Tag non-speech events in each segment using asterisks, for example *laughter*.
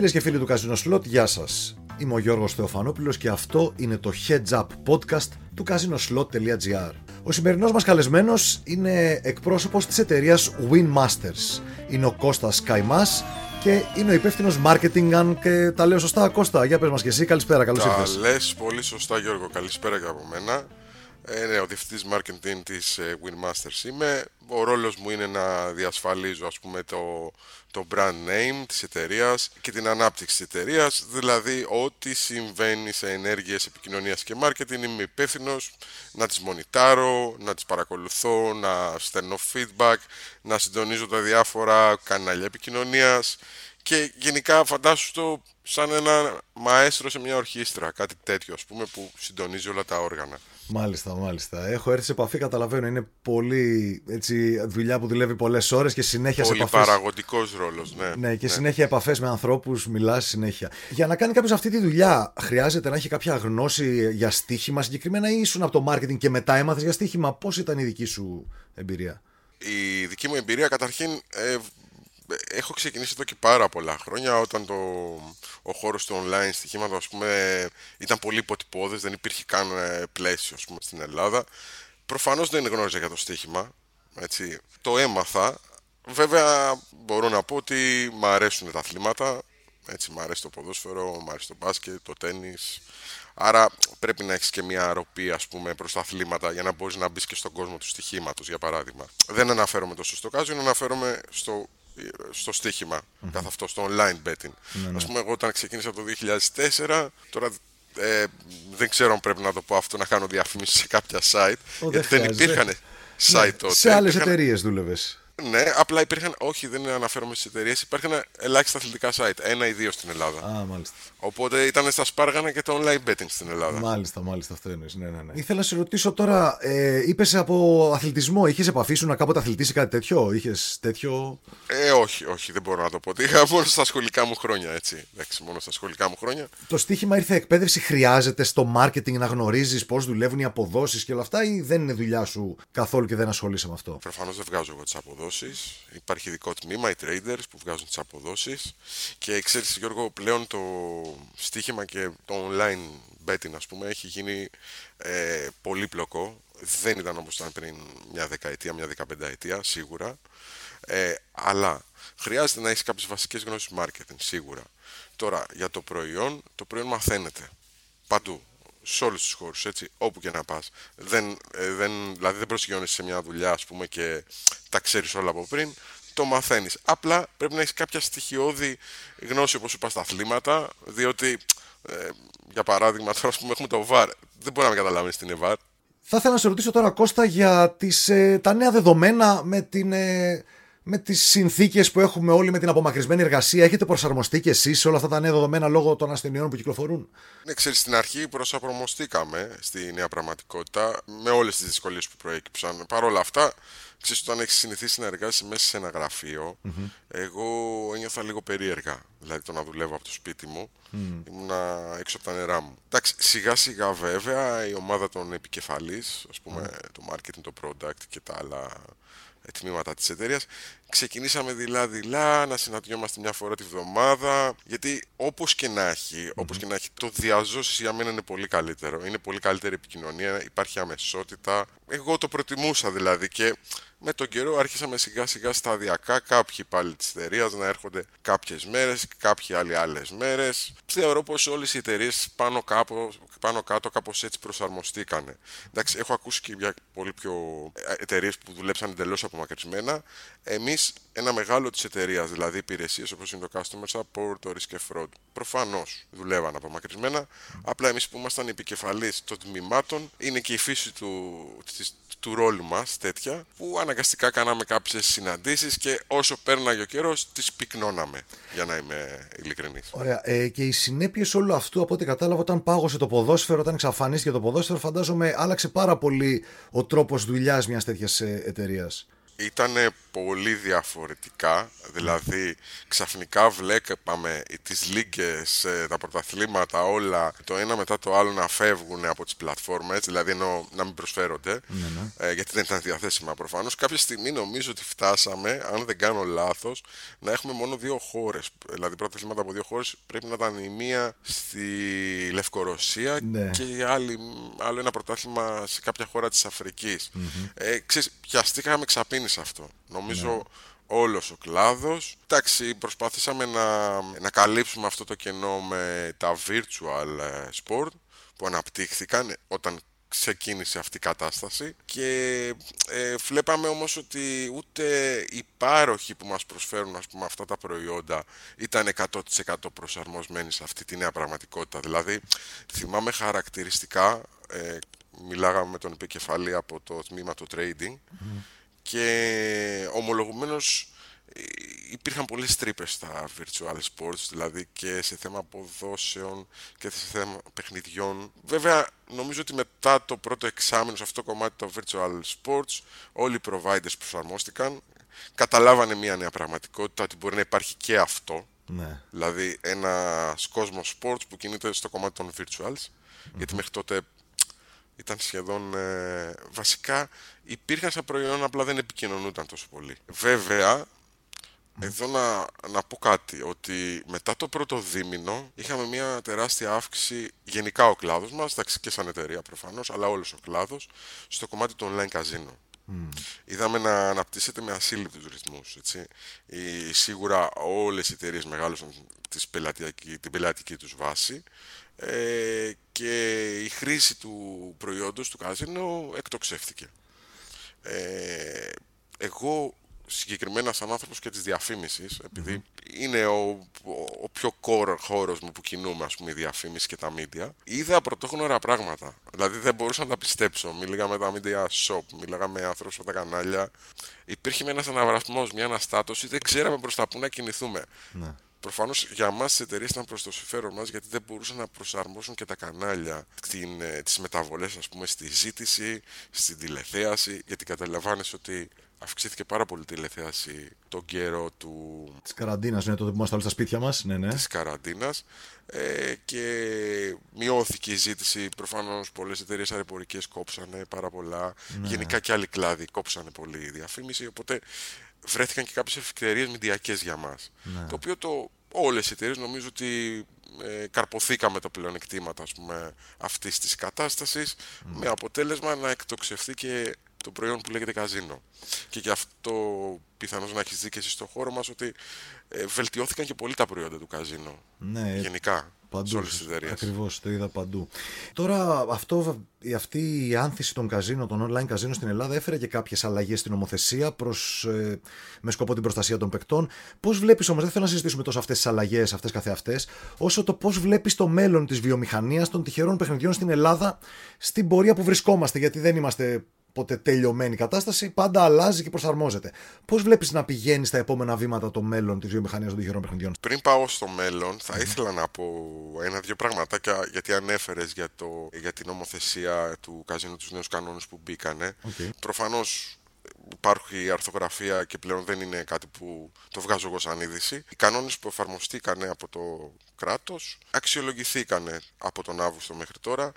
Φίλες και φίλοι του Casino Slot, γεια σας. Είμαι ο Γιώργος Θεοφανόπουλος και αυτό είναι το Heads Up Podcast του casinoslot.gr. Ο σημερινός μας καλεσμένος είναι εκπρόσωπος της εταιρείας Winmasters. Είναι ο Κώστας Καϊμάς και είναι ο υπεύθυνος marketing, αν και τα λέω σωστά. Κώστα, για πες μας και εσύ, καλησπέρα, καλώς ήρθατε. Τα λες πολύ σωστά, Γιώργο. Καλησπέρα και από μένα. Ε, ναι, ο διευθυντής marketing της ε, Winmasters είμαι. Ο ρόλος μου είναι να διασφαλίζω ας πούμε το, το brand name της εταιρείας και την ανάπτυξη της εταιρείας, δηλαδή ό,τι συμβαίνει σε ενέργειες επικοινωνίας και marketing είμαι υπεύθυνο να τις μονιτάρω, να τις παρακολουθώ, να στέλνω feedback, να συντονίζω τα διάφορα κανάλια επικοινωνίας και γενικά φαντάσου το σαν ένα μαέστρο σε μια ορχήστρα, κάτι τέτοιο ας πούμε που συντονίζει όλα τα όργανα. Μάλιστα, μάλιστα. Έχω έρθει σε επαφή, καταλαβαίνω. Είναι πολύ έτσι, δουλειά που δουλεύει πολλές ώρες και συνέχεια πολύ σε επαφές. παραγωγικός ρόλος, ναι. Ναι, και ναι. συνέχεια επαφές με ανθρώπους, μιλάς συνέχεια. Για να κάνει κάποιος αυτή τη δουλειά, χρειάζεται να έχει κάποια γνώση για στοίχημα συγκεκριμένα ή ήσουν από το marketing και μετά έμαθες για στοίχημα; Πώς ήταν η δική σου εμπειρία; Η δική μου εμπειρία καταρχήν ε, έχω ξεκινήσει εδώ και πάρα πολλά χρόνια όταν το, ο χώρος του online στοιχήματος ας πούμε ήταν πολύ υποτυπώδες, δεν υπήρχε καν ε, πλαίσιο ας πούμε, στην Ελλάδα. Προφανώς δεν γνώριζα για το στοίχημα, έτσι. το έμαθα. Βέβαια μπορώ να πω ότι μου αρέσουν τα αθλήματα, έτσι, μ' αρέσει το ποδόσφαιρο, μ' αρέσει το μπάσκετ, το τέννις. Άρα πρέπει να έχεις και μια αρροπή ας πούμε προς τα αθλήματα για να μπορείς να μπεις και στον κόσμο του στοιχήματος για παράδειγμα. Δεν αναφέρομαι τόσο στο κάζιο, αναφέρομαι στο στο στοίχημα, mm-hmm. καθ' αυτό, στο online betting. Mm-hmm. Ας πούμε, εγώ όταν ξεκίνησα το 2004, τώρα ε, δεν ξέρω αν πρέπει να το πω αυτό, να κάνω διαφήμιση σε κάποια site, oh, γιατί δεν υπήρχαν site ναι, τότε. Σε άλλες υπήρχαν... εταιρείες δούλευες. Ναι, απλά υπήρχαν, όχι δεν αναφέρομαι στις εταιρείες, υπήρχαν ελάχιστα αθλητικά site, ένα ή δύο στην Ελλάδα. Α, μάλιστα. Οπότε ήταν στα σπάργανα και το online betting στην Ελλάδα. Μάλιστα, μάλιστα, αυτό εννοείς. Ναι, ναι, ναι. Ήθελα να σε ρωτήσω τώρα, ε, είπες από αθλητισμό, είχες επαφή σου να κάποτε αθλητήσει κάτι τέτοιο, είχες τέτοιο; Ε, όχι, όχι, δεν μπορώ να το πω. Είχα μόνο στα σχολικά μου χρόνια, έτσι. Εντάξει, μόνο στα σχολικά μου χρόνια. Το στίχημα ήρθε εκπαίδευση, χρειάζεται στο marketing να γνωρίζεις πώς δουλεύουν οι αποδόσεις και όλα αυτά, ή δεν είναι δουλειά σου καθόλου και δεν ασχολείσαι με αυτό; Προφανώς δεν βγάζω εγώ τις αποδόσεις Υπάρχει ειδικό τμήμα, οι traders που βγάζουν τις αποδόσεις και ξέρεις Γιώργο πλέον το στοίχημα και το online betting ας πούμε έχει γίνει ε, πολύπλοκο. Δεν ήταν όπως ήταν πριν μια δεκαετία, μια δεκαπενταετία σίγουρα. Ε, αλλά χρειάζεται να έχεις κάποιες βασικές γνώσεις marketing σίγουρα. Τώρα για το προϊόν, το προϊόν μαθαίνεται παντού σε όλους τους χώρους, έτσι, όπου και να πας. Δεν, ε, δεν, δηλαδή δεν προσγειώνεσαι σε μια δουλειά, ας πούμε, και τα ξέρεις όλα από πριν. Το μαθαίνεις. Απλά πρέπει να έχεις κάποια στοιχειώδη γνώση, όπως είπα, στα αθλήματα, διότι, ε, για παράδειγμα, τώρα πούμε, έχουμε το VAR. Δεν μπορεί να με καταλάβεις την VAR. Θα ήθελα να σε ρωτήσω τώρα, Κώστα, για τις, ε, τα νέα δεδομένα με την. Ε με τις συνθήκες που έχουμε όλοι με την απομακρυσμένη εργασία, έχετε προσαρμοστεί και εσείς σε όλα αυτά τα νέα δεδομένα λόγω των ασθενειών που κυκλοφορούν; Ναι, ξέρεις, στην αρχή προσαρμοστήκαμε στη νέα πραγματικότητα με όλες τις δυσκολίες που προέκυψαν. Παρ' όλα αυτά, ξέρεις, όταν έχεις συνηθίσει να εργάζεσαι μέσα σε ένα γραφείο, mm-hmm. εγώ ένιωθα λίγο περίεργα. Δηλαδή το να δουλεύω από το σπίτι μου, mm. ήμουνα έξω από τα νερά μου. Εντάξει, σιγά σιγά βέβαια η ομάδα των επικεφαλής, ας πούμε, mm. το marketing, το product και τα άλλα τμήματα της εταιρείας. Ξεκινήσαμε δειλά-δειλά να συναντιόμαστε μια φορά τη βδομάδα γιατί όπως και να έχει, όπως και να έχει το διαζώσεις για μένα είναι πολύ καλύτερο. Είναι πολύ καλύτερη επικοινωνία, υπάρχει αμεσότητα. Εγώ το προτιμούσα δηλαδή και με τον καιρό άρχισαμε σιγά σιγά σταδιακά κάποιοι πάλι της εταιρείας να έρχονται κάποιες μέρες, κάποιοι άλλοι άλλες μέρες. Θεωρώ πως όλες οι εταιρείες πάνω, πάνω κάτω κάπως έτσι προσαρμοστήκανε. Εντάξει, έχω ακούσει και για πολύ πιο ε, εταιρείες που δουλέψαν εντελώς απομακρυσμένα. Εμείς, ένα μεγάλο της εταιρείας, δηλαδή υπηρεσίες όπως είναι το Customer Support, το Risk and Fraud, προφανώς δουλεύαν απομακρυσμένα. Απλά εμείς που ήμασταν επικεφαλεί των τμήματων, είναι και η φύση του, της, του ρόλου μας τέτοια που αναγκαστικά κάναμε κάποιες συναντήσεις και όσο πέρναγε ο καιρός τις πυκνώναμε για να είμαι ειλικρινής. Ωραία. Ε, και οι συνέπειες όλου αυτού από ό,τι κατάλαβα όταν πάγωσε το ποδόσφαιρο, όταν εξαφανίστηκε το ποδόσφαιρο φαντάζομαι άλλαξε πάρα πολύ ο τρόπος δουλειάς μιας τέτοιας ε, εταιρείας. Ήταν πολύ διαφορετικά, δηλαδή ξαφνικά βλέπαμε τις λίγκες, ε, τα πρωταθλήματα όλα το ένα μετά το άλλο να φεύγουν από τις πλατφόρμες, δηλαδή ενώ να μην προσφέρονται, Ναι, ναι. ε, γιατί δεν ήταν διαθέσιμα προφανώς. Κάποια στιγμή νομίζω ότι φτάσαμε, αν δεν κάνω λάθος, να έχουμε μόνο δύο χώρες, δηλαδή πρωταθλήματα από δύο χώρες, πρέπει να ήταν η μία στη Λευκορωσία Ναι. και η άλλη, άλλο ένα πρωτάθλημα σε κάποια χώρα της αφρικης Ε, ξέρεις, πιαστήκαμε ξαπίνει σε αυτό. Νομίζω όλος ο κλάδος. Εντάξει, προσπάθησαμε να, να καλύψουμε αυτό το κενό με τα virtual ε, sport που αναπτύχθηκαν όταν ξεκίνησε αυτή η κατάσταση και ε, βλέπαμε όμως ότι ούτε οι πάροχοι που μας προσφέρουν ας πούμε, αυτά τα προϊόντα ήταν 100% προσαρμοσμένοι σε αυτή τη νέα πραγματικότητα. Δηλαδή θυμάμαι χαρακτηριστικά, ε, μιλάγαμε με τον επικεφαλή από το τμήμα του trading και ομολογουμένως ε, υπήρχαν πολλές τρύπες στα virtual sports, δηλαδή και σε θέμα αποδόσεων και σε θέμα παιχνιδιών. Βέβαια, νομίζω ότι μετά το πρώτο εξάμεινο σε αυτό το κομμάτι των virtual sports, όλοι οι providers προσαρμόστηκαν, καταλάβανε μια νέα πραγματικότητα, ότι μπορεί να υπάρχει και αυτό, Ναι. δηλαδή ένας κόσμος sports που κινείται στο κομμάτι των virtuals, γιατί μέχρι τότε ήταν σχεδόν ε, βασικά υπήρχαν σαν προϊόν απλά δεν επικοινωνούνταν τόσο πολύ. Βέβαια, εδώ να, να πω κάτι, ότι μετά το πρώτο δίμηνο είχαμε μια τεράστια αύξηση γενικά ο κλάδος μας, εντάξει και σαν εταιρεία προφανώς, αλλά όλος ο κλάδος, στο κομμάτι του online καζίνο. Είδαμε να αναπτύσσεται με ασύλληπτους ρυθμούς. Έτσι. Η, σίγουρα όλες οι εταιρείες μεγάλωσαν τις πελατειακή, την πελατική τους βάση ε, και η χρήση του προϊόντος του καζίνο εκτοξεύτηκε. Ε, εγώ συγκεκριμένα σαν άνθρωπος και της διαφήμισης, επειδή είναι ο, ο, ο πιο core χώρος μου που κινούμε, ας πούμε, η διαφήμιση και τα media, είδα πρωτόγνωρα πράγματα. Δηλαδή δεν μπορούσα να τα πιστέψω. Μίλαγα με τα media shop, μίλαγα με ανθρώπους από τα κανάλια. Υπήρχε ένας αναβρασμός, μια αναστάτωση, δεν ξέραμε προς τα πού να κινηθούμε. Ναι. Προφανώς για μας τις εταιρείες ήταν προς το συμφέρον μας γιατί δεν μπορούσαν να προσαρμόσουν και τα κανάλια την, ε, τις μεταβολές ας πούμε στη ζήτηση, στην τηλεθέαση γιατί καταλαβαίνεις ότι αυξήθηκε πάρα πολύ η τηλεθέαση τον καιρό του, Της καραντίνας, ναι, τότε που ήμασταν όλοι στα σπίτια μας. Ναι, ναι. της καραντίνας ε, και μειώθηκε η ζήτηση προφανώς πολλές εταιρείες αεροπορικές κόψανε πάρα πολλά γενικά και άλλοι κλάδοι κόψανε πολύ η διαφήμιση οπότε βρέθηκαν και κάποιες ευκαιρίες μηντιακές για μας το οποίο το, όλες οι εταιρείες νομίζω ότι ε, καρποθήκαμε τα πλεονεκτήματα ας πούμε, αυτής της κατάστασης με αποτέλεσμα να εκτοξευθεί και το προϊόν που λέγεται καζίνο. Και γι' αυτό πιθανώς να έχεις δει και εσύ στον χώρο μας ότι ε, βελτιώθηκαν και πολύ τα προϊόντα του καζίνο. Ναι, Γενικά, σε Παντού. όλες τις εταιρείες. Ακριβώς, το είδα παντού. Τώρα, αυτό, η- αυτή η άνθηση των καζίνων, των online καζίνων στην Ελλάδα έφερε και κάποιες αλλαγές στην νομοθεσία προς, ε, με σκοπό την προστασία των παικτών. Πώς βλέπεις όμως, δεν θέλω να συζητήσουμε τόσο αυτές τις αλλαγές, αυτές καθεαυτές, όσο το πώς βλέπεις το μέλλον της βιομηχανίας των τυχερών παιχνιδιών στην Ελλάδα στην πορεία που βρισκόμαστε, γιατί δεν είμαστε ποτέ τελειωμένη κατάσταση, πάντα αλλάζει και προσαρμόζεται. Πώς βλέπεις να πηγαίνεις στα επόμενα βήματα το μέλλον της βιομηχανίας των τυχερών παιχνιδιών; Πριν πάω στο μέλλον, θα ήθελα να πω ένα-δύο πραγματάκια γιατί ανέφερες για, το, για την νομοθεσία του καζίνου, τους νέους κανόνες που μπήκανε. Οκ. Προφανώς υπάρχει η αρθρογραφία και πλέον δεν είναι κάτι που το βγάζω εγώ σαν είδηση. Οι κανόνες που εφαρμοστήκανε από το κράτος αξιολογηθήκανε από τον Αύγουστο μέχρι τώρα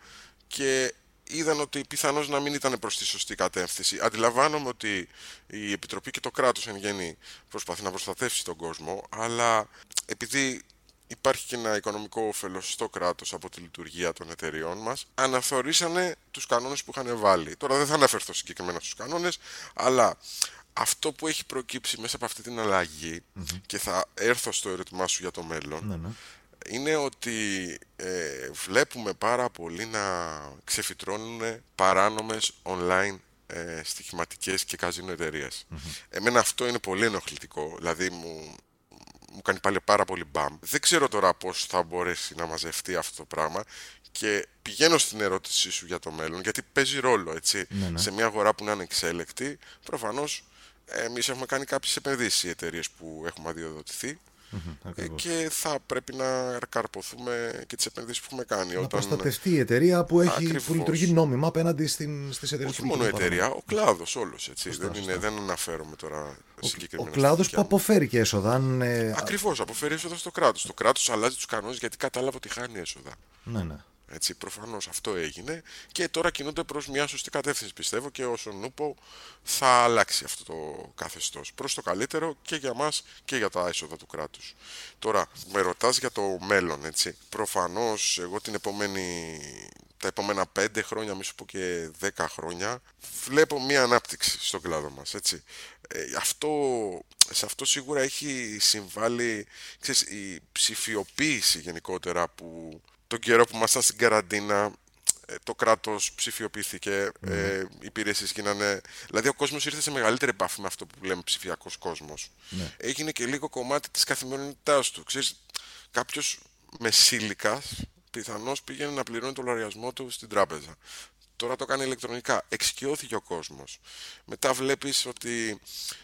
και είδαν ότι πιθανώς να μην ήταν προς τη σωστή κατεύθυνση. Αντιλαμβάνομαι ότι η Επιτροπή και το κράτος εν γέννη προσπαθεί να προστατεύσει τον κόσμο, αλλά επειδή υπάρχει και ένα οικονομικό όφελος στο κράτος από τη λειτουργία των εταιριών μας, αναθεωρήσανε τους κανόνες που είχαν βάλει. Τώρα δεν θα αναφερθώ συγκεκριμένα στους κανόνες, αλλά αυτό που έχει προκύψει μέσα από αυτή την αλλαγη και θα έρθω στο ερώτημά σου για το μέλλον, Ναι, ναι. Είναι ότι ε, βλέπουμε πάρα πολύ να ξεφυτρώνουν παράνομες online ε, στοιχηματικές και καζίνο εταιρείες. Εμένα αυτό είναι πολύ ενοχλητικό, δηλαδή μου, μου κάνει πάλι πάρα πολύ μπαμ. Δεν ξέρω τώρα πώς θα μπορέσει να μαζευτεί αυτό το πράγμα και πηγαίνω στην ερώτησή σου για το μέλλον, γιατί παίζει ρόλο, έτσι. Ναι, ναι. Σε μια αγορά που να είναι εξέλεκτη, προφανώς εμείς έχουμε κάνει κάποιες επενδύσεις οι εταιρείες που έχουμε αδειοδοτηθεί και θα πρέπει να καρποθούμε και τις επενδύσεις που έχουμε κάνει. Να όταν... προστατευτεί η εταιρεία που, έχει, που λειτουργεί νόμιμα απέναντι στις εταιρείες Όχι μόνο η εταιρεία, ο κλάδος όλος. Δεν, είναι, δεν αναφέρομαι τώρα ο, συγκεκριμένα. Ο κλάδος που αποφέρει και έσοδα. Ε... Ακριβώς, αποφέρει έσοδα στο κράτος. Το κράτος αλλάζει τους κανόνες γιατί κατάλαβε ότι χάνει έσοδα. Ναι, ναι. Έτσι, προφανώς αυτό έγινε και τώρα κινούνται προς μια σωστή κατεύθυνση πιστεύω και όσον νούπο θα αλλάξει αυτό το καθεστώς προς το καλύτερο και για μας και για τα έσοδα του κράτους. Τώρα, με ρωτάς για το μέλλον, έτσι. Προφανώς εγώ την επόμενη τα επόμενα 5 χρόνια, μη σου πω και 10 χρόνια, βλέπω μια ανάπτυξη στον κλάδο μας, έτσι. Ε, αυτό, σε αυτό σίγουρα έχει συμβάλει ξέρεις, η ψηφιοποίηση γενικότερα που τον καιρό που ήμασταν στην καραντίνα ε, το κράτος ψηφιοποιήθηκε, mm. ε, οι υπηρεσίες γίνανε... Δηλαδή ο κόσμος ήρθε σε μεγαλύτερη επαφή με αυτό που λέμε ψηφιακός κόσμος. Ναι. Έγινε και λίγο κομμάτι της καθημερινότητάς του. Ξέρεις, κάποιος μεσήλικας πιθανώς πήγαινε να πληρώνει το λογαριασμό του στην τράπεζα. Τώρα το κάνει ηλεκτρονικά. Εξοικειώθηκε ο κόσμος. Μετά βλέπεις ότι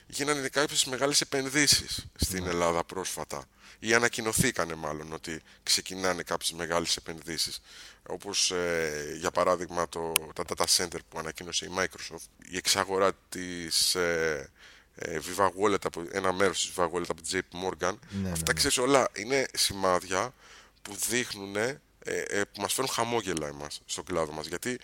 γίνανε κάποιες μεγάλες επενδύσεις στην ναι. Ελλάδα πρόσφατα ή ανακοινωθήκανε μάλλον ότι ξεκινάνε κάποιες μεγάλες επενδύσεις όπως ε, για παράδειγμα το, τα data center που ανακοίνωσε η Microsoft η εξαγορά της ε, ε, Viva Wallet, από, ένα μέρος της Viva Wallet από την JP Morgan. Ναι, αυτά ναι, ξέρεις όλα είναι σημάδια που δείχνουν ε, ε, που μας φέρουν χαμόγελα εμάς στον κλάδο μας γιατί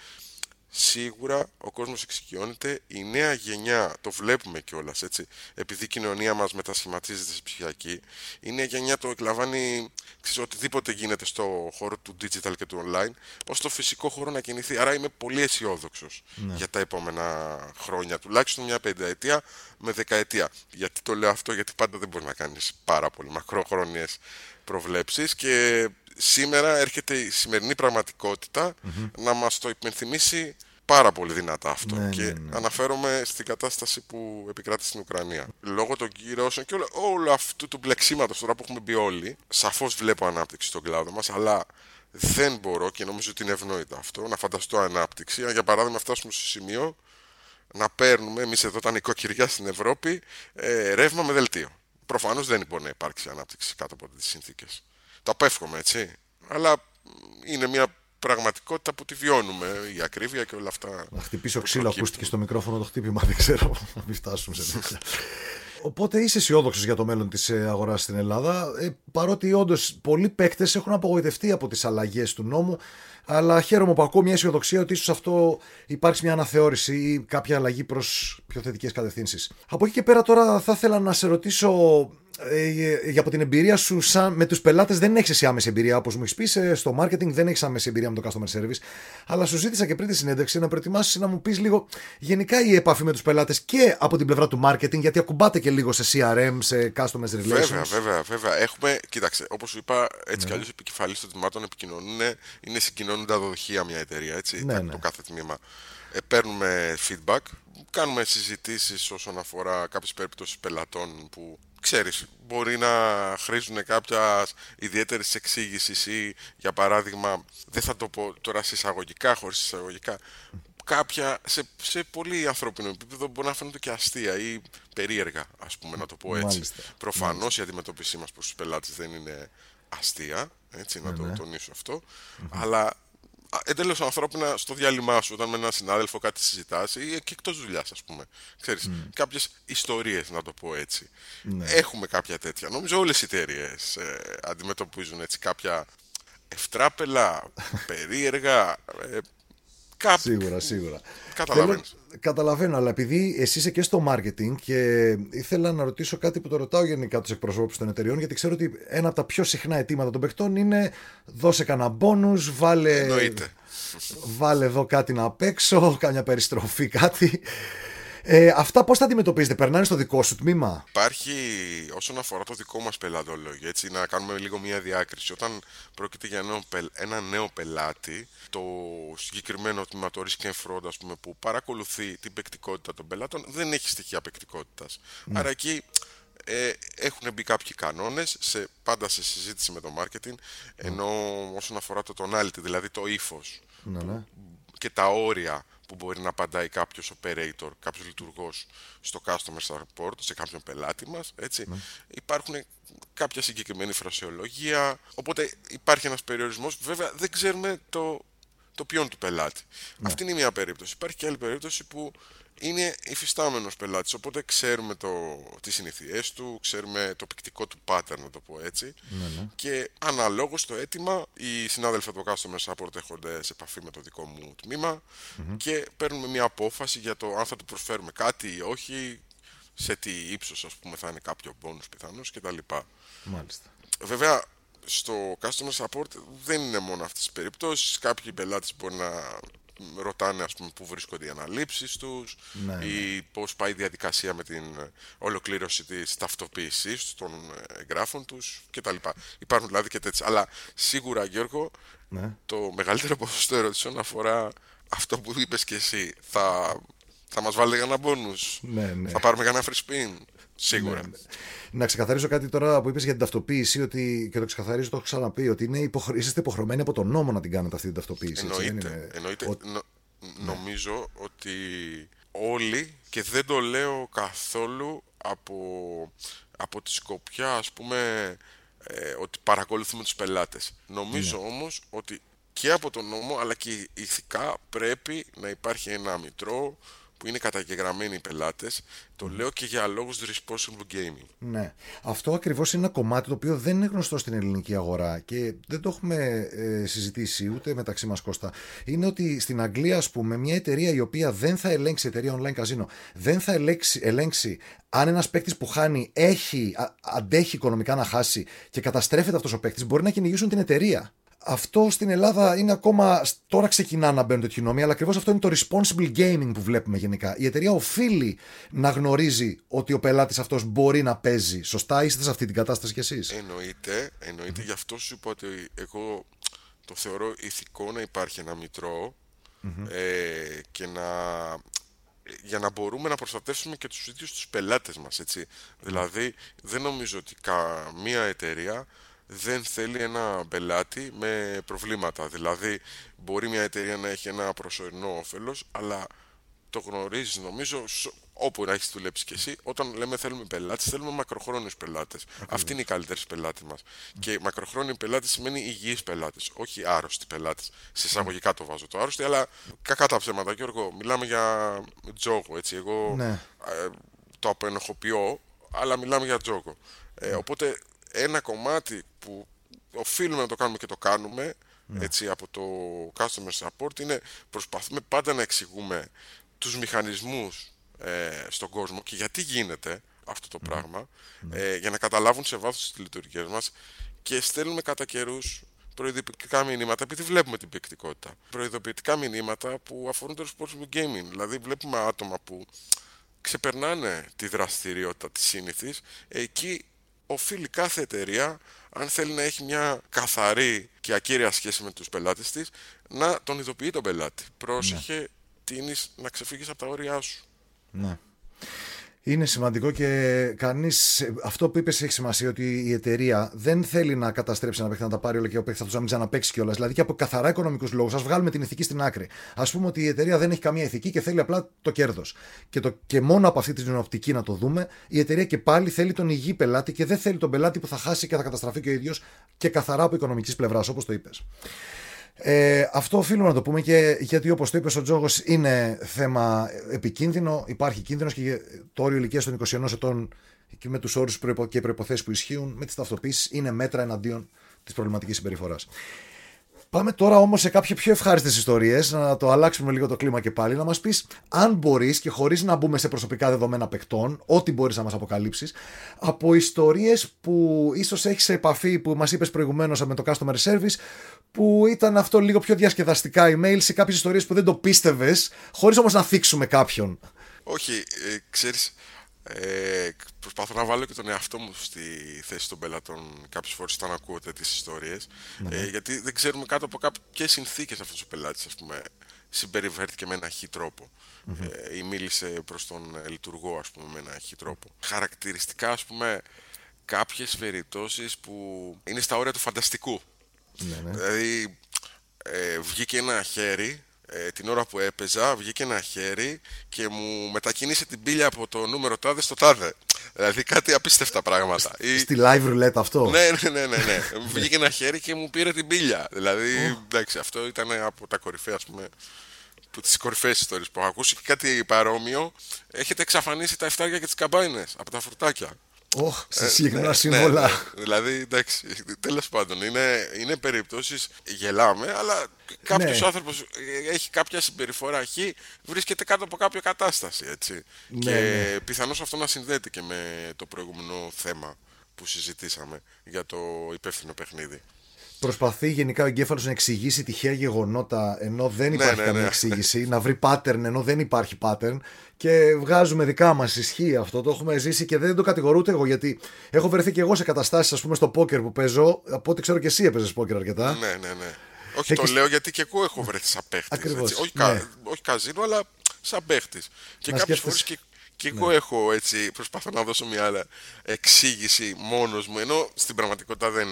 σίγουρα ο κόσμος εξοικειώνεται, η νέα γενιά, το βλέπουμε κιόλας έτσι, επειδή η κοινωνία μας μετασχηματίζεται σε ψυχιακή, η νέα γενιά το εκλαμβάνει, ξέρεις, οτιδήποτε γίνεται στο χώρο του digital και του online, ως το φυσικό χώρο να κινηθεί. Άρα είμαι πολύ αισιόδοξος ναι. για τα επόμενα χρόνια, τουλάχιστον μια πενταετία με δεκαετία. Γιατί το λέω αυτό, γιατί πάντα δεν μπορείς να κάνεις πάρα πολύ μακροχρόνιες προβλέψεις και σήμερα έρχεται η σημερινή να μας το υπενθυμίσει πάρα πολύ δυνατά αυτό. Ναι, και ναι, ναι. αναφέρομαι στην κατάσταση που επικράτει στην Ουκρανία. Λόγω των κυρώσεων και όλο, όλο αυτού του μπλεξίματος τώρα που έχουμε μπει όλοι, σαφώς βλέπω ανάπτυξη στον κλάδο μας, αλλά δεν μπορώ και νομίζω ότι είναι ευνόητο αυτό να φανταστώ ανάπτυξη. Για παράδειγμα, φτάσουμε στο σημείο να παίρνουμε εμείς εδώ τα νοικοκυριά στην Ευρώπη ε, ρεύμα με δελτίο. Προφανώς δεν μπορεί να υπάρξει ανάπτυξη κάτω από τις συνθήκες. Το απέφχομαι, έτσι. Αλλά είναι μια πραγματικότητα που τη βιώνουμε, η ακρίβεια και όλα αυτά. Να χτυπήσω ξύλο, ακούστηκε στο μικρόφωνο το χτύπημα, δεν ξέρω να μην φτάσουμε σε τέτοια. Οπότε είσαι αισιόδοξος για το μέλλον της ε, αγοράς στην Ελλάδα, ε, παρότι όντως πολλοί παίκτες έχουν απογοητευτεί από τις αλλαγές του νόμου, αλλά χαίρομαι που ακούω μια αισιοδοξία ότι ίσως αυτό υπάρξει μια αναθεώρηση ή κάποια αλλαγή προς πιο θετικές κατευθύνσεις. Από εκεί και πέρα τώρα θα ήθελα να σε ρωτήσω ε, για από την εμπειρία σου σαν, με τους πελάτες δεν έχεις εσύ άμεση εμπειρία όπως μου έχεις πεις. Στο marketing δεν έχεις άμεση εμπειρία με το customer service. Αλλά σου ζήτησα και πριν τη συνέντευξη να προετοιμάσεις να μου πεις λίγο γενικά η επαφή με τους πελάτες και από την πλευρά του marketing, γιατί ακουμπάτε και λίγο σε CRM, σε customer relations. Βέβαια, βέβαια, βέβαια. Έχουμε, κοίταξε, όπως σου είπα, έτσι ναι. κι αλλιώς επικεφαλής των τμήματων επικοινωνούν, είναι συγκοινωνούντα δοχεία μια εταιρεία, έτσι, ναι, ναι. το κάθε τμήμα. Ε, παίρνουμε feedback, κάνουμε συζητήσεις όσον αφορά κάποιες περιπτώσεις πελατών που ξέρεις, μπορεί να χρήζουν κάποιας ιδιαίτερης εξήγησης ή για παράδειγμα, δεν θα το πω τώρα σε εισαγωγικά, χωρίς εισαγωγικά, κάποια σε, σε πολύ ανθρώπινο επίπεδο μπορεί να φαίνονται και αστεία ή περίεργα, ας πούμε, να το πω έτσι. Προφανώς η αντιμετώπιση μας προς τους πελάτες δεν είναι αστεία, έτσι, να ναι, το ναι. τονίσω αλλά εντελώ ανθρώπινα στο διάλειμμα σου, όταν με έναν συνάδελφο κάτι συζητάς ή και εκτός δουλειάς, ας πούμε. Ξέρεις, mm. κάποιες ιστορίες, να το πω έτσι. Ναι. Έχουμε κάποια τέτοια. Νομίζω όλες οι εταιρείες ε, αντιμετωπίζουν έτσι κάποια ευτράπελα, *laughs* περίεργα, ε, Σίγουρα, σίγουρα. Καταλαβαίνεις. καταλαβαίνω, αλλά επειδή εσύ είσαι και στο marketing και ήθελα να ρωτήσω κάτι που το ρωτάω γενικά τους εκπροσώπους των εταιριών, γιατί ξέρω ότι ένα από τα πιο συχνά αιτήματα των παιχτών είναι δώσε κανένα μπόνου, βάλε. Εννοείται. Βάλε εδώ κάτι να παίξω, *laughs* κάμια περιστροφή, κάτι. Ε, αυτά πώς θα αντιμετωπίζετε, περνάνε στο δικό σου τμήμα; Υπάρχει όσον αφορά το δικό μας πελατολόγιο, έτσι να κάνουμε λίγο μια διάκριση. Όταν πρόκειται για ένα νέο πελάτη, το συγκεκριμένο τμήμα, το risk and fraud, ας πούμε, που παρακολουθεί την παικτικότητα των πελάτων, δεν έχει στοιχεία παικτικότητας. Ναι. Άρα εκεί ε, έχουν μπει κάποιοι κανόνες σε, πάντα σε συζήτηση με το marketing ναι. ενώ όσον αφορά το tonality, δηλαδή το ύφος ναι, ναι. και τα όρια που μπορεί να απαντάει κάποιος operator, κάποιος λειτουργός στο customer support, σε κάποιον πελάτη μας. Ναι. Υπάρχουν κάποια συγκεκριμένη φρασιολογία. Οπότε υπάρχει ένας περιορισμός. Βέβαια δεν ξέρουμε το, το ποιόν του πελάτη. Ναι. Αυτή είναι μια περίπτωση. Υπάρχει και άλλη περίπτωση που είναι υφιστάμενος πελάτης. Οπότε ξέρουμε το, τις συνήθειέ του, ξέρουμε το πικτικό του pattern, να το πω έτσι. Ναι, ναι. Και αναλόγως το αίτημα, οι συνάδελφοι από το Customer Support έρχονται σε επαφή με το δικό μου τμημα και παίρνουμε μια απόφαση για το αν θα του προσφέρουμε κάτι ή όχι, σε τι ύψος ας πούμε θα είναι κάποιο bonus πιθανώς κτλ. Μάλιστα. Βέβαια, στο customer support δεν είναι μόνο αυτές τις περιπτώσεις. Κάποιοι πελάτες μπορεί να ρωτάνε ας πούμε πού βρίσκονται οι αναλήψεις τους ναι, ή ναι. πώς πάει η διαδικασία με την ολοκλήρωση της ταυτοποίησης των εγγράφων τους κτλ. Υπάρχουν δηλαδή και τέτοια. Αλλά σίγουρα Γιώργο ναι. το μεγαλύτερο ποσοστό ερωτήσεων αφορά αυτό που είπες και εσύ. Θα, θα μας βάλετε ένα μπόνους, ναι, ναι. θα πάρουμε κανένα free spin; Σίγουρα. Ναι, να ξεκαθαρίσω κάτι τώρα που είπες για την ταυτοποίηση ότι, και το ξεκαθαρίζω, το έχω ξαναπεί, ότι είναι υποχρε... είστε υποχρεωμένοι από τον νόμο να την κάνετε αυτή την ταυτοποίηση. Εννοείται. Είναι... εννοείται. Νο... Νομίζω ότι όλοι, και δεν το λέω καθόλου από, από τη σκοπιά, ας πούμε, ε, ότι παρακολουθούμε τους πελάτες. Νομίζω ναι. όμως ότι και από τον νόμο, αλλά και ηθικά πρέπει να υπάρχει ένα μητρό που είναι καταγεγραμμένοι οι πελάτες. Το λέω και για λόγους responsible gaming. Ναι. Αυτό ακριβώς είναι ένα κομμάτι το οποίο δεν είναι γνωστό στην ελληνική αγορά και δεν το έχουμε ε, συζητήσει ούτε μεταξύ μας Κώστα. Είναι ότι στην Αγγλία, ας πούμε, μια εταιρεία η οποία δεν θα ελέγξει, εταιρεία online casino, δεν θα ελέγξει, ελέγξει αν ένας παίκτης που χάνει έχει, αντέχει οικονομικά να χάσει και καταστρέφεται αυτός ο παίκτης, μπορεί να κυνηγήσουν την εταιρεία. Αυτό στην Ελλάδα είναι ακόμα. Τώρα ξεκινά να μπαίνουν τέτοιοι νόμοι, αλλά ακριβώς αυτό είναι το responsible gaming που βλέπουμε γενικά. Η εταιρεία οφείλει να γνωρίζει ότι ο πελάτης αυτός μπορεί να παίζει. Σωστά, είστε σε αυτή την κατάσταση κι εσείς; Εννοείται, εννοείται. Γι' αυτό σου είπα ότι εγώ το θεωρώ ηθικό να υπάρχει ένα ε, και να για να μπορούμε να προστατεύσουμε και τους ίδιους τους πελάτες μας, έτσι. Δηλαδή, δεν νομίζω ότι καμία εταιρεία δεν θέλει ένα πελάτη με προβλήματα. Δηλαδή, μπορεί μια εταιρεία να έχει ένα προσωρινό όφελος, αλλά το γνωρίζεις νομίζω όπου να έχεις δουλέψει κι εσύ. Όταν λέμε θέλουμε πελάτες, θέλουμε μακροχρόνιους πελάτες. Αυτή είναι η καλύτερη πελάτη μας. Και μακροχρόνιοι πελάτες σημαίνει υγιείς πελάτες, όχι άρρωστοι πελάτες. Σε εισαγωγικά το βάζω το άρρωστοι, αλλά κακά τα ψέματα, Γιώργο. Μιλάμε για τζόγο, έτσι. Εγώ ναι. ε, το απενοχοποιώ, αλλά μιλάμε για τζόγο. Ε, οπότε ένα κομμάτι που οφείλουμε να το κάνουμε και το κάνουμε ναι. έτσι, από το customer support είναι προσπαθούμε πάντα να εξηγούμε τους μηχανισμούς ε, στον κόσμο και γιατί γίνεται αυτό το πράγμα ναι. ε, για να καταλάβουν σε βάθος τις λειτουργίες μας και στέλνουμε κατά καιρούς προειδοποιητικά μηνύματα, επειδή βλέπουμε την παικτικότητα. Προειδοποιητικά μηνύματα που αφορούν το responsible gaming. Δηλαδή, βλέπουμε άτομα που ξεπερνάνε τη δραστηριότητα της σύνηθης, εκεί οφείλει κάθε εταιρεία, αν θέλει να έχει μια καθαρή και ακύρια σχέση με τους πελάτες της, να τον ειδοποιεί τον πελάτη. Πρόσεχε, ναι. τίνεις να ξεφύγεις από τα όρια σου. Ναι. Είναι σημαντικό και κανείς. Αυτό που είπες έχει σημασία ότι η εταιρεία δεν θέλει να καταστρέψει ένα παίχτη να τα πάρει όλα και ο παίχτη αυτό να μην ξαναπέξει κιόλας. Δηλαδή και από καθαρά οικονομικούς λόγους, ας βγάλουμε την ηθική στην άκρη. Α πούμε ότι η εταιρεία δεν έχει καμία ηθική και θέλει απλά το κέρδος. Και, το, και μόνο από αυτή την οπτική να το δούμε, η εταιρεία και πάλι θέλει τον υγιή πελάτη και δεν θέλει τον πελάτη που θα χάσει και θα καταστραφεί και ο ίδιος και καθαρά από οικονομικής πλευράς, όπως το είπες. Ε, αυτό οφείλουμε να το πούμε και γιατί όπως το είπε ο Τζόγος είναι θέμα επικίνδυνο, υπάρχει κίνδυνος και το όριο ηλικίας των 21 ετών και με τους όρους και προϋποθέσεις που ισχύουν με τις ταυτοποίησεις είναι μέτρα εναντίον της προβληματικής συμπεριφοράς. Πάμε τώρα όμως σε κάποιες πιο ευχάριστες ιστορίες, να το αλλάξουμε λίγο το κλίμα και πάλι, να μας πεις αν μπορείς και χωρίς να μπούμε σε προσωπικά δεδομένα παικτών, ό,τι μπορείς να μας αποκαλύψεις, από ιστορίες που ίσως έχεις σε επαφή, που μας είπες προηγουμένως με το customer service, που ήταν αυτό λίγο πιο διασκεδαστικά email σε κάποιες ιστορίες που δεν το πίστευες, χωρίς όμως να θίξουμε κάποιον. Όχι, ε, ξέρεις, ε, προσπαθώ να βάλω και τον εαυτό μου στη θέση των πελατών κάποιες φορές όταν ακούω τέτοιες ιστορίες. Ναι. Ε, γιατί δεν ξέρουμε κάτω από κάποιε συνθήκες αυτός ο πελάτης, ας πούμε, συμπεριφέρθηκε με ένα χι τρόπο. Ε, ή μίλησε προς τον λειτουργό, ας πούμε, με ένα χι τρόπο. Χαρακτηριστικά, ας πούμε, κάποιες περιπτώσεις που είναι στα όρια του φανταστικού. Ναι, ναι. Δηλαδή, ε, βγήκε ένα χέρι ε, την ώρα που έπαιζα βγήκε ένα χέρι και μου μετακίνησε την πύλια από το νούμερο τάδε στο τάδε. Δηλαδή κάτι απίστευτα πράγματα. Στη live roulette αυτό. Ναι, ναι, ναι, ναι, ναι. βγήκε ένα χέρι και μου πήρε την πύλια. Δηλαδή, εντάξει, αυτό ήταν από τα κορυφαία, ας πούμε, που τις κορυφαίες ιστορίες που έχω ακούσει και κάτι παρόμοιο έχετε εξαφανίσει τα εφτάρια και τις καμπάινες από τα φρουτάκια Oh, σε συγκεκριμένα ναι, σύμβολα. Ναι, ναι. Δηλαδή, εντάξει, τέλος πάντων, είναι, είναι περιπτώσεις γελάμε, αλλά κάποιος ναι. άνθρωπος έχει κάποια συμπεριφορά χ, βρίσκεται κάτω από κάποια κατάσταση. Έτσι. Ναι, και ναι. πιθανώς αυτό να συνδέεται και με το προηγούμενο θέμα που συζητήσαμε για το υπεύθυνο παιχνίδι. Προσπαθεί γενικά ο εγκέφαλος να εξηγήσει τυχαία γεγονότα ενώ δεν ναι, υπάρχει ναι, καμία εξήγηση, να βρει pattern ενώ δεν υπάρχει pattern και βγάζουμε δικά μας. Ισχύει αυτό. Το έχουμε ζήσει και δεν το κατηγορώ ούτε εγώ γιατί έχω βρεθεί και εγώ σε καταστάσεις, ας πούμε, στο πόκερ που παίζω. Από ό,τι ξέρω και εσύ έπαιζες πόκερ αρκετά. Ναι, ναι, ναι. Όχι, το λέω γιατί και εγώ έχω βρεθεί σαν παίχτης. Όχι, ναι. όχι καζίνο, αλλά σαν παίχτης. Και κάποιες φορές και και εγώ ναι. έχω έτσι, προσπαθώ να δώσω μια άλλη εξήγηση μόνος μου, ενώ στην πραγματικότητα δεν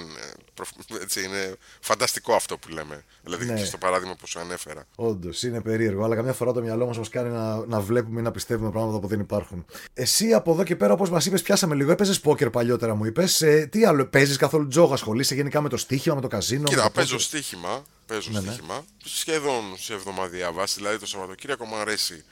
έτσι, είναι φανταστικό αυτό που λέμε. Δηλαδή ναι. και στο παράδειγμα που σου ανέφερα. Όντως, είναι περίεργο, αλλά καμιά φορά το μυαλό μας μας κάνει να, να βλέπουμε ή να πιστεύουμε πράγματα που δεν υπάρχουν. Εσύ από εδώ και πέρα, όπως μας είπες, πιάσαμε λίγο. Έπαιζες πόκερ παλιότερα, μου είπες. Ε, τι άλλο, παίζεις καθόλου τζόγο, ασχολείσαι γενικά με το στοίχημα, με το καζίνο. Κοίτα, παίζω στοίχημα. Παίζω ναι, ναι. στοίχημα. Σχεδόν σε εβδομαδία βάση, δηλαδή το Σαββατοκύριακο μου αρέσει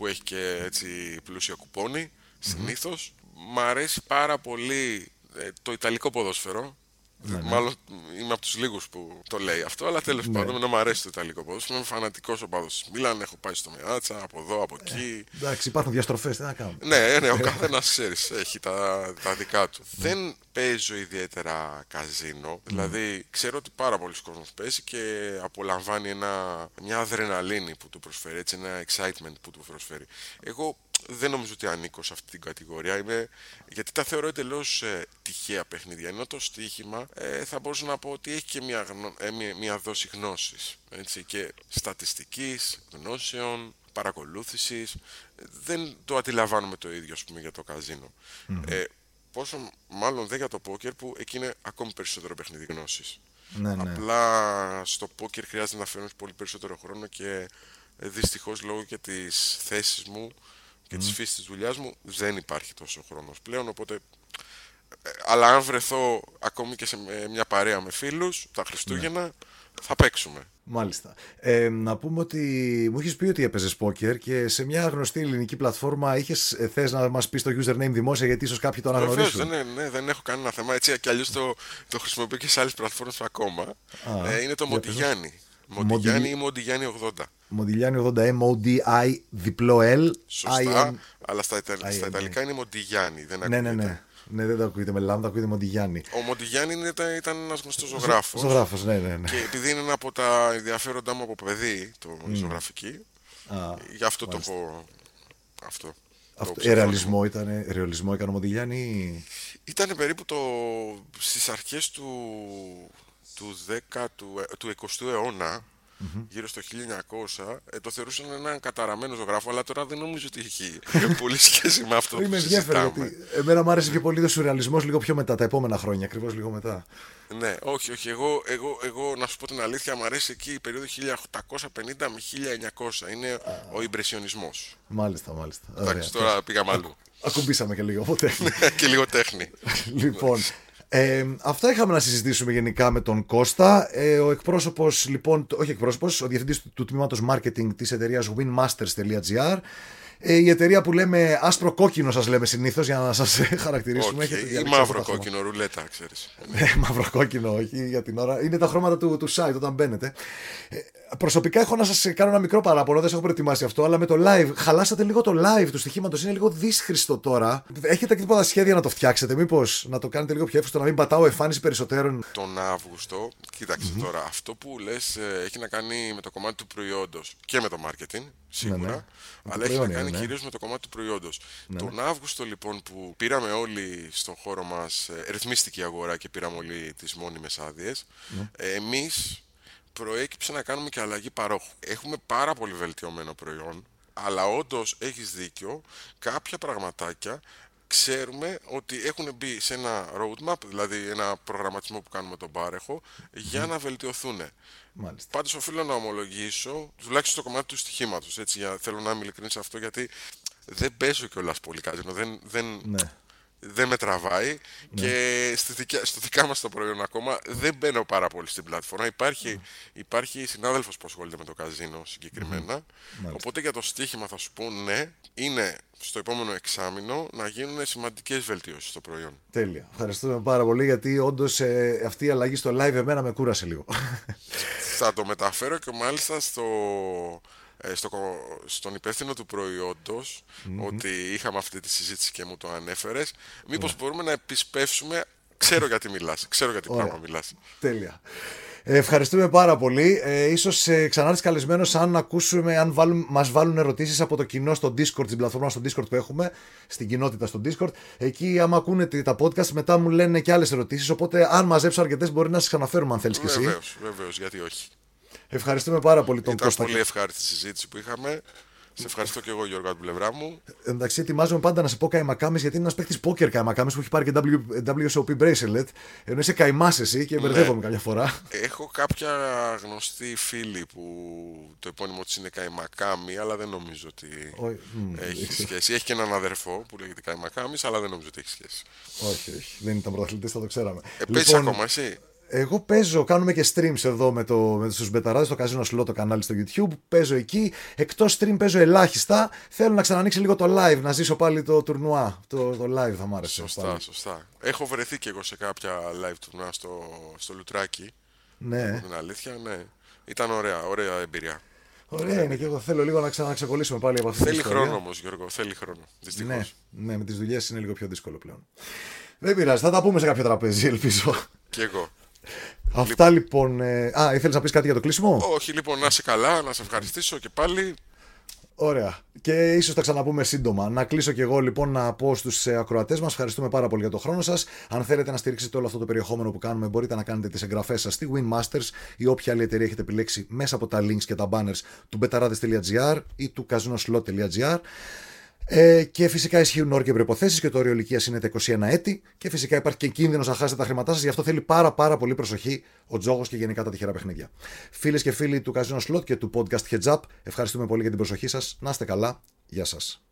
που έχει και έτσι πλούσια κουπόνι, συνήθως. Μ' αρέσει πάρα πολύ ε, το Ιταλικό ποδόσφαιρο. Ναι, ναι. Μάλλον είμαι από τους λίγους που το λέει αυτό, αλλά τέλος ναι. πάντων να μου αρέσει το Ιταλικό ποδόσφαιρο. Είμαι φανατικός οπαδός της Μίλαν. Έχω πάει στο Μεάτσα, από εδώ, από εκεί. Ε, εντάξει, υπάρχουν διαστροφές, τι να κάνουμε. Ναι, ναι, ο καθένας ξέρεις, έχει τα, τα δικά του. Δεν παίζω ιδιαίτερα καζίνο. Δηλαδή, ξέρω ότι πάρα πολλοί κόσμοι παίζει και απολαμβάνει ένα, μια αδρεναλίνη που του προσφέρει, έτσι, ένα excitement που του προσφέρει. Εγώ δεν νομίζω ότι ανήκω σε αυτή την κατηγορία. Είμαι, γιατί τα θεωρώ εντελώς ε, τυχαία παιχνίδια. Ενώ το στοίχημα ε, θα μπορούσα να πω ότι έχει και μια, ε, μια, μια δόση γνώσης. Και στατιστικής, γνώσεων, παρακολούθησης. Δεν το αντιλαμβάνομαι το ίδιο ας πούμε, για το καζίνο. Ε, πόσο μάλλον δεν για το πόκερ που εκεί είναι ακόμη περισσότερο παιχνίδι γνώσης. Ναι, ναι. Απλά στο πόκερ χρειάζεται να φέρνει πολύ περισσότερο χρόνο και ε, δυστυχώς λόγω και της θέσης μου και mm. τη φύσης της δουλειάς μου δεν υπάρχει τόσο χρόνος πλέον. Οπότε, ε, αλλά αν βρεθώ ακόμη και σε μια παρέα με φίλους τα Χριστούγεννα, ναι. θα παίξουμε. Μάλιστα. Ε, να πούμε ότι μου έχεις πει ότι έπαιζες πόκερ και σε μια γνωστή ελληνική πλατφόρμα είχες ε, θες να μας πεις το username δημόσια γιατί ίσως κάποιοι το αναγνωρίσουν. Βεβαίω, δεν, ναι, δεν έχω κανένα θέμα. Έτσι κι αλλιώς το, το χρησιμοποιώ και σε άλλες πλατφόρμες ακόμα. Α, ε, είναι το Μοντιγιάννη. Μοντιγιάννη ή Μοντιγιάννη 80. Μοντιγιάννη 80, M-O-D-I, διπλό L. Σωστά, αλλά στα, στα Ιταλικά είναι Μοντιγιάννη. Δεν ναι, ναι, ναι. Ναι, δεν το ακούγεται με λάμδα, ακούγεται Μοντιγιάννη. Ο Μοντιγιάννη ήταν, ήταν ένας γνωστός ζωγράφος. Ζωγράφος, ναι, ναι, ναι. Και επειδή είναι ένα από τα ενδιαφέροντά μου από παιδί, το mm. ζωγραφική, Α, γι' αυτό μάλιστα. το έχω. Αυτό. αυτό το ρεαλισμό ήταν, ρεαλισμό έκανε ο Μοντιγιάννη. Ήταν περίπου το, στις αρχές του, του, 10, του, του 20ου αιώνα mm-hmm. γύρω στο 1900, ε, το θεωρούσαν έναν καταραμένο ζωγράφο, αλλά τώρα δεν νομίζω ότι έχει *laughs* πολύ σχέση με αυτό που συζητάμε. Γιατί εμένα μου άρεσε πιο πολύ το σουρεαλισμός λίγο πιο μετά, τα επόμενα χρόνια, ακριβώς λίγο μετά. Ναι, όχι, όχι. Εγώ, εγώ, εγώ να σου πω την αλήθεια, μου αρέσει εκεί η περίοδο 1850 με 1900. Είναι ο Ιμπρεσιονισμό. Μάλιστα, μάλιστα. Εντάξει, τώρα πήγαμε αλλού. Ακουμπήσαμε και λίγο από *laughs* τέχνη. Ναι, και λίγο τέχνη. λοιπόν, ε, αυτά είχαμε να συζητήσουμε γενικά με τον Κώστα. Ε, ο εκπρόσωπος, λοιπόν, όχι εκπρόσωπος, ο διευθυντής του, του τμήματος marketing της εταιρείας winmasters.gr. Ε, η εταιρεία που λέμε άσπρο κόκκινο, σας λέμε συνήθως για να σας *laughs* χαρακτηρίσουμε. Okay. Ή μαύρο κόκκινο, ρουλέτα, ξέρεις. Ναι, *laughs* μαύρο κόκκινο, όχι για την ώρα. Είναι τα χρώματα του, του site όταν μπαίνετε. Ε, προσωπικά έχω να σας κάνω ένα μικρό παράπονο, δεν σας έχω προετοιμάσει αυτό, αλλά με το live. Χαλάσατε λίγο το live του στοιχήματος, είναι λίγο δύσχριστο τώρα. Έχετε και τίποτα σχέδια να το φτιάξετε, μήπως να το κάνετε λίγο πιο εύκολο, να μην πατάω εμφάνιση περισσότερων; Τον Αύγουστο, τώρα, αυτό που λες ε, έχει να κάνει με το κομμάτι του προϊόντος και με το marketing, σίγουρα, ναι, ναι. αλλά έχει να κάνει ναι. κυρίω με το κομμάτι του προϊόντος. Ναι. Τον Αύγουστο λοιπόν που πήραμε όλοι στον χώρο μας, ε, ρυθμίστηκε η αγορά και πήραμε όλοι τις μόνιμες άδειες, ναι. ε, εμείς προέκυψε να κάνουμε και αλλαγή παρόχου. Έχουμε πάρα πολύ βελτιωμένο προϊόν, αλλά όντως έχεις δίκιο, κάποια πραγματάκια ξέρουμε ότι έχουν μπει σε ένα roadmap, δηλαδή ένα προγραμματισμό που κάνουμε τον πάρεχο, για να βελτιωθούν. Μάλιστα. Πάντως οφείλω να ομολογήσω, τουλάχιστον στο κομμάτι του στοιχήματος, έτσι, για, θέλω να είμαι ειλικρινής σε αυτό, γιατί δεν παίζω κιόλας πολύ καζίνο. Δεν, δεν, Ναι. Δεν με τραβάει και στη δικιά, στο δικά μας το προϊόν ακόμα δεν μπαίνω πάρα πολύ στην πλατφόρμα. Υπάρχει, υπάρχει συνάδελφος που ασχολείται με το καζίνο συγκεκριμένα. Οπότε για το στοίχημα θα σου πω ναι, είναι στο επόμενο εξάμεινο να γίνουν σημαντικές βελτιώσεις στο προϊόν. Τέλεια. Ευχαριστούμε πάρα πολύ γιατί όντως αυτή η αλλαγή στο live εμένα με κούρασε λίγο. θα το μεταφέρω και μάλιστα στο, ε, στο, στον υπεύθυνο του προϊόντος ότι είχαμε αυτή τη συζήτηση και μου το ανέφερες μήπως μπορούμε να επισπεύσουμε ξέρω γιατί μιλάς, ξέρω γιατί Ωραία. πράγμα μιλάς Τέλεια. Ε, ευχαριστούμε πάρα πολύ. Ε, ίσως ε, ξανάρθεις καλεσμένος αν ακούσουμε, αν βάλουν, μας βάλουν ερωτήσεις από το κοινό στο Discord, στην πλατφόρμα στο Discord που έχουμε, στην κοινότητα στο Discord. Εκεί άμα ακούνε τη- τα podcast μετά μου λένε και άλλες ερωτήσεις, οπότε αν μαζέψω αρκετές μπορεί να σας ξαναφέρουμε αν θέλεις και εσύ. βεβαίως, βεβαίως, γιατί όχι Ευχαριστούμε πάρα πολύ τον ήταν Κώστα. πολύ ευχάριστη συζήτηση που είχαμε σε ευχαριστώ και εγώ Γιώργο από την πλευρά μου Εντάξει, ετοιμάζομαι πάντα να σε πω καημακάμι γιατί είναι ένας παίχτη πόκερ καημακάμι που έχει πάρει και W- WSOP bracelet. Ενώ είσαι καημά εσύ και μπερδεύομαι καμιά φορά. Έχω κάποια γνωστή φίλη που το επώνυμο της είναι Καϊμακάμι αλλά δεν νομίζω ότι Όχι, μ, έχει σχέση. Έχει και έναν αδερφό που λέγεται Καϊμακάμις αλλά δεν νομίζω ότι έχει σχέση. όχι, όχι. Δεν ήταν πρωταθλητής, θα το ξέραμε. Ε, παίζεις ακόμα εσύ. Εγώ παίζω, κάνουμε και streams εδώ με, το, με τους μπεταράδες, το Casino Slot, το κανάλι στο YouTube. Παίζω εκεί. Εκτός stream παίζω ελάχιστα. Θέλω να ξανανοίξει λίγο το live, να ζήσω πάλι το τουρνουά. Το, το live θα μ' άρεσε. Σωστά, πάλι. σωστά. Έχω βρεθεί και εγώ σε κάποια live τουρνά στο, στο Λουτράκι. Ναι. Την αλήθεια, ναι. Ήταν ωραία, ωραία εμπειρία. Ωραία είναι και εγώ θέλω λίγο να ξαναξεκολλήσουμε πάλι από αυτή Θέλει την ιστορία. χρόνο όμως, Γιώργο, θέλει χρόνο. Δυστυχώς. Ναι, ναι, με τις δουλειές είναι λίγο πιο δύσκολο πλέον. Δεν πειράζει, θα τα πούμε σε κάποιο τραπέζι, ελπίζω. Και εγώ. Αυτά λοιπόν. Ε... Α, ήθελες να πεις κάτι για το κλείσιμο; Όχι, λοιπόν, να είσαι καλά, να σε ευχαριστήσω και πάλι. Ωραία. Και ίσως τα ξαναπούμε σύντομα. Να κλείσω και εγώ λοιπόν να πω στους ακροατές μας. Ευχαριστούμε πάρα πολύ για τον χρόνο σας. Αν θέλετε να στηρίξετε όλο αυτό το περιεχόμενο που κάνουμε, μπορείτε να κάνετε τις εγγραφές σας στη Winmasters ή όποια άλλη εταιρεία έχετε επιλέξει μέσα από τα links και τα banners του betarades.gr ή του casinoslot.gr. Ε, και φυσικά ισχύουν όροι και προποθέσει και το όριο ηλικίας είναι τα 21 έτη. Και φυσικά υπάρχει και κίνδυνος να χάσετε τα χρήματά σας. Γι' αυτό θέλει πάρα, πάρα πολύ προσοχή ο τζόγος και γενικά τα τυχερά παιχνίδια. Φίλες και φίλοι του Casino Slot και του podcast Heads Up, ευχαριστούμε πολύ για την προσοχή σας. Να είστε καλά. Γεια σας.